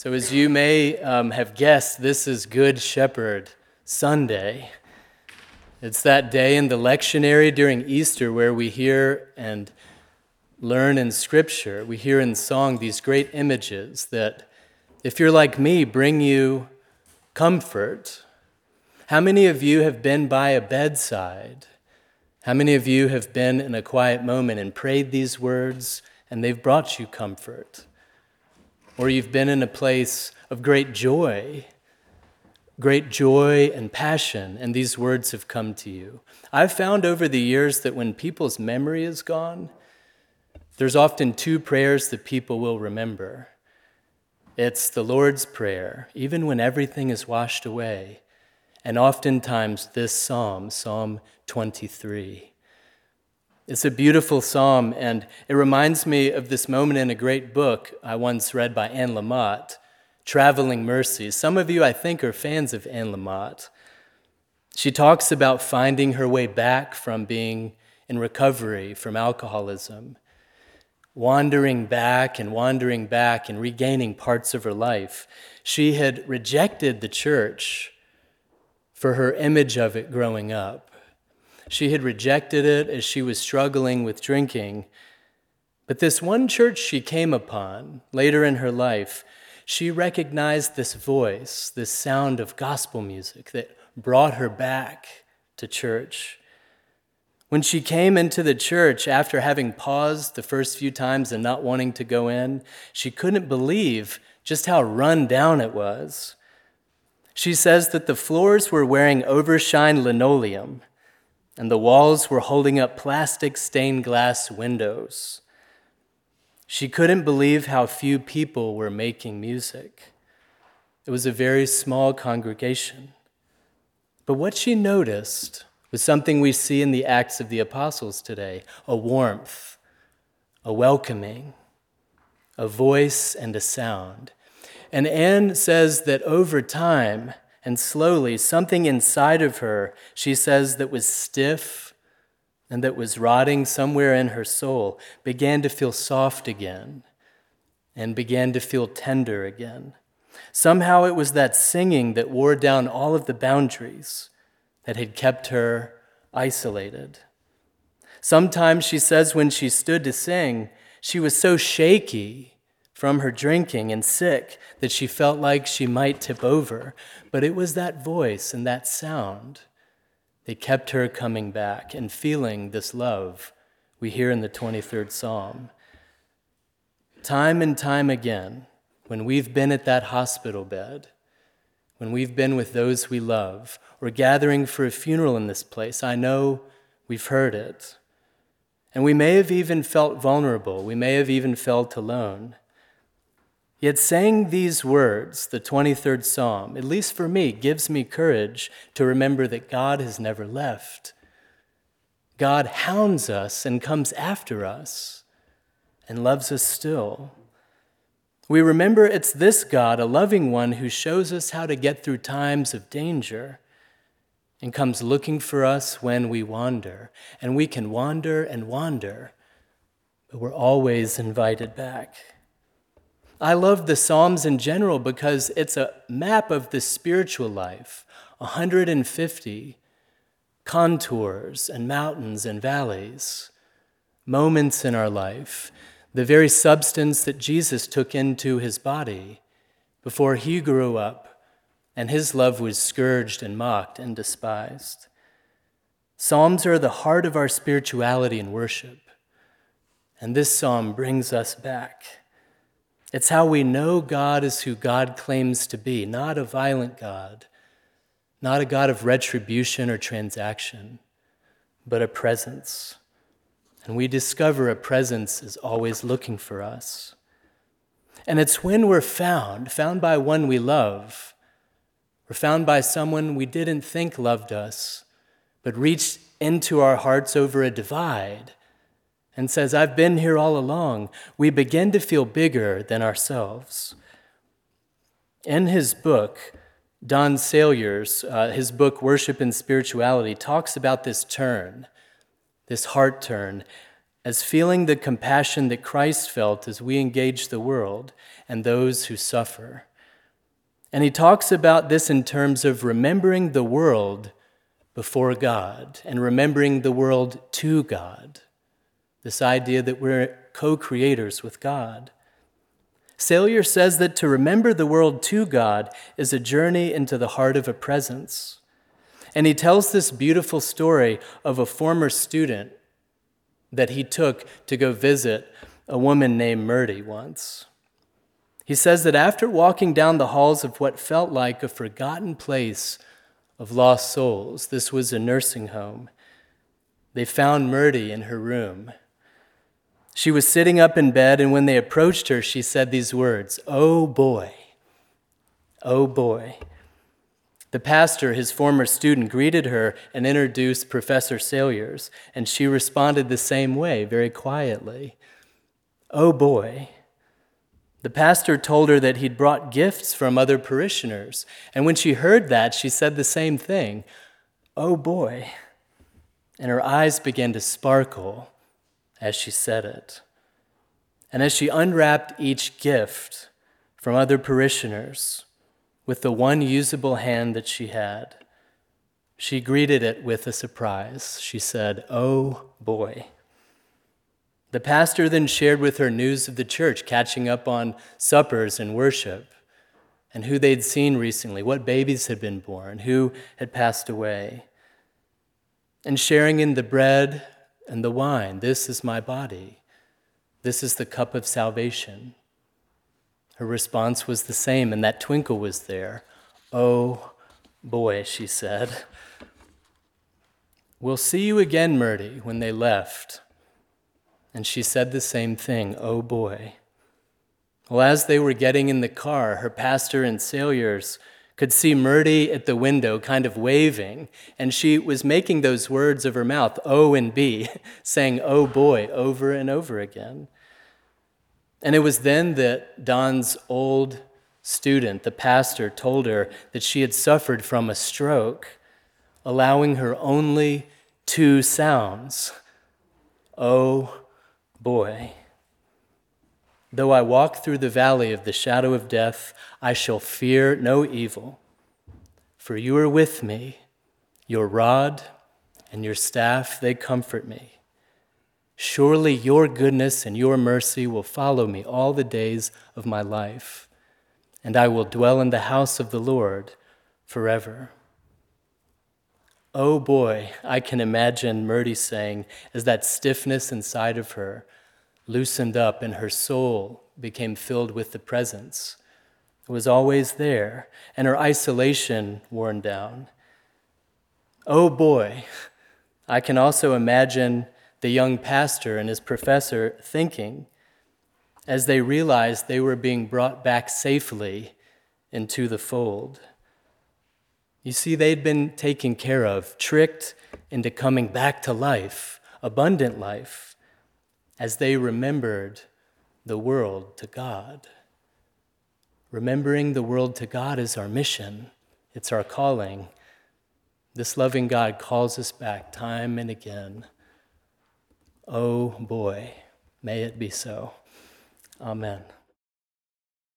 So, as you may um, have guessed, this is Good Shepherd Sunday. It's that day in the lectionary during Easter where we hear and learn in Scripture, we hear in song these great images that, if you're like me, bring you comfort. How many of you have been by a bedside? How many of you have been in a quiet moment and prayed these words and they've brought you comfort? Or you've been in a place of great joy, great joy and passion, and these words have come to you. I've found over the years that when people's memory is gone, there's often two prayers that people will remember. It's the Lord's Prayer, even when everything is washed away, and oftentimes this psalm, Psalm 23. It's a beautiful psalm, and it reminds me of this moment in a great book I once read by Anne Lamott, Traveling Mercy. Some of you, I think, are fans of Anne Lamott. She talks about finding her way back from being in recovery from alcoholism, wandering back and wandering back and regaining parts of her life. She had rejected the church for her image of it growing up. She had rejected it as she was struggling with drinking. But this one church she came upon later in her life, she recognized this voice, this sound of gospel music that brought her back to church. When she came into the church after having paused the first few times and not wanting to go in, she couldn't believe just how run down it was. She says that the floors were wearing overshine linoleum and the walls were holding up plastic stained glass windows. She couldn't believe how few people were making music. It was a very small congregation. But what she noticed was something we see in the Acts of the Apostles today a warmth, a welcoming, a voice, and a sound. And Anne says that over time, and slowly, something inside of her, she says, that was stiff and that was rotting somewhere in her soul, began to feel soft again and began to feel tender again. Somehow it was that singing that wore down all of the boundaries that had kept her isolated. Sometimes she says when she stood to sing, she was so shaky from her drinking and sick that she felt like she might tip over. But it was that voice and that sound that kept her coming back and feeling this love we hear in the 23rd Psalm. Time and time again, when we've been at that hospital bed, when we've been with those we love, or gathering for a funeral in this place, I know we've heard it. And we may have even felt vulnerable. We may have even felt alone. Yet saying these words, the 23rd Psalm, at least for me, gives me courage to remember that God has never left. God hounds us and comes after us and loves us still. We remember it's this God, a loving one, who shows us how to get through times of danger and comes looking for us when we wander. And we can wander and wander, but we're always invited back. I love the Psalms in general because it's a map of the spiritual life 150 contours and mountains and valleys, moments in our life, the very substance that Jesus took into his body before he grew up and his love was scourged and mocked and despised. Psalms are the heart of our spirituality and worship, and this psalm brings us back. It's how we know God is who God claims to be, not a violent God, not a God of retribution or transaction, but a presence. And we discover a presence is always looking for us. And it's when we're found, found by one we love, we're found by someone we didn't think loved us, but reached into our hearts over a divide and says, I've been here all along, we begin to feel bigger than ourselves. In his book, Don Saliers, uh, his book, Worship and Spirituality, talks about this turn, this heart turn, as feeling the compassion that Christ felt as we engage the world and those who suffer. And he talks about this in terms of remembering the world before God and remembering the world to God. This idea that we're co creators with God. Salyer says that to remember the world to God is a journey into the heart of a presence. And he tells this beautiful story of a former student that he took to go visit a woman named Murdy once. He says that after walking down the halls of what felt like a forgotten place of lost souls, this was a nursing home, they found Murdy in her room. She was sitting up in bed, and when they approached her, she said these words Oh boy, oh boy. The pastor, his former student, greeted her and introduced Professor Saliers, and she responded the same way, very quietly. Oh boy. The pastor told her that he'd brought gifts from other parishioners, and when she heard that, she said the same thing Oh boy. And her eyes began to sparkle as she said it. And as she unwrapped each gift from other parishioners with the one usable hand that she had, she greeted it with a surprise. She said, Oh boy. The pastor then shared with her news of the church, catching up on suppers and worship, and who they'd seen recently, what babies had been born, who had passed away, and sharing in the bread and the wine. This is my body. This is the cup of salvation. Her response was the same, and that twinkle was there. Oh boy, she said. We'll see you again, Murdy, when they left. And she said the same thing, oh boy. Well, as they were getting in the car, her pastor and Saliers could see Murdy at the window kind of waving, and she was making those words of her mouth, O and B, saying, Oh boy, over and over again. And it was then that Don's old student, the pastor, told her that she had suffered from a stroke, allowing her only two sounds Oh boy. Though I walk through the valley of the shadow of death, I shall fear no evil. For you are with me, your rod and your staff, they comfort me. Surely your goodness and your mercy will follow me all the days of my life, and I will dwell in the house of the Lord forever. Oh boy, I can imagine Murdy saying, as that stiffness inside of her loosened up and her soul became filled with the presence. It was always there, and her isolation worn down. Oh boy, I can also imagine the young pastor and his professor thinking as they realized they were being brought back safely into the fold. You see, they'd been taken care of, tricked into coming back to life, abundant life as they remembered the world to God. Remembering the world to God is our mission, it's our calling. This loving God calls us back time and again. Oh boy, may it be so. Amen.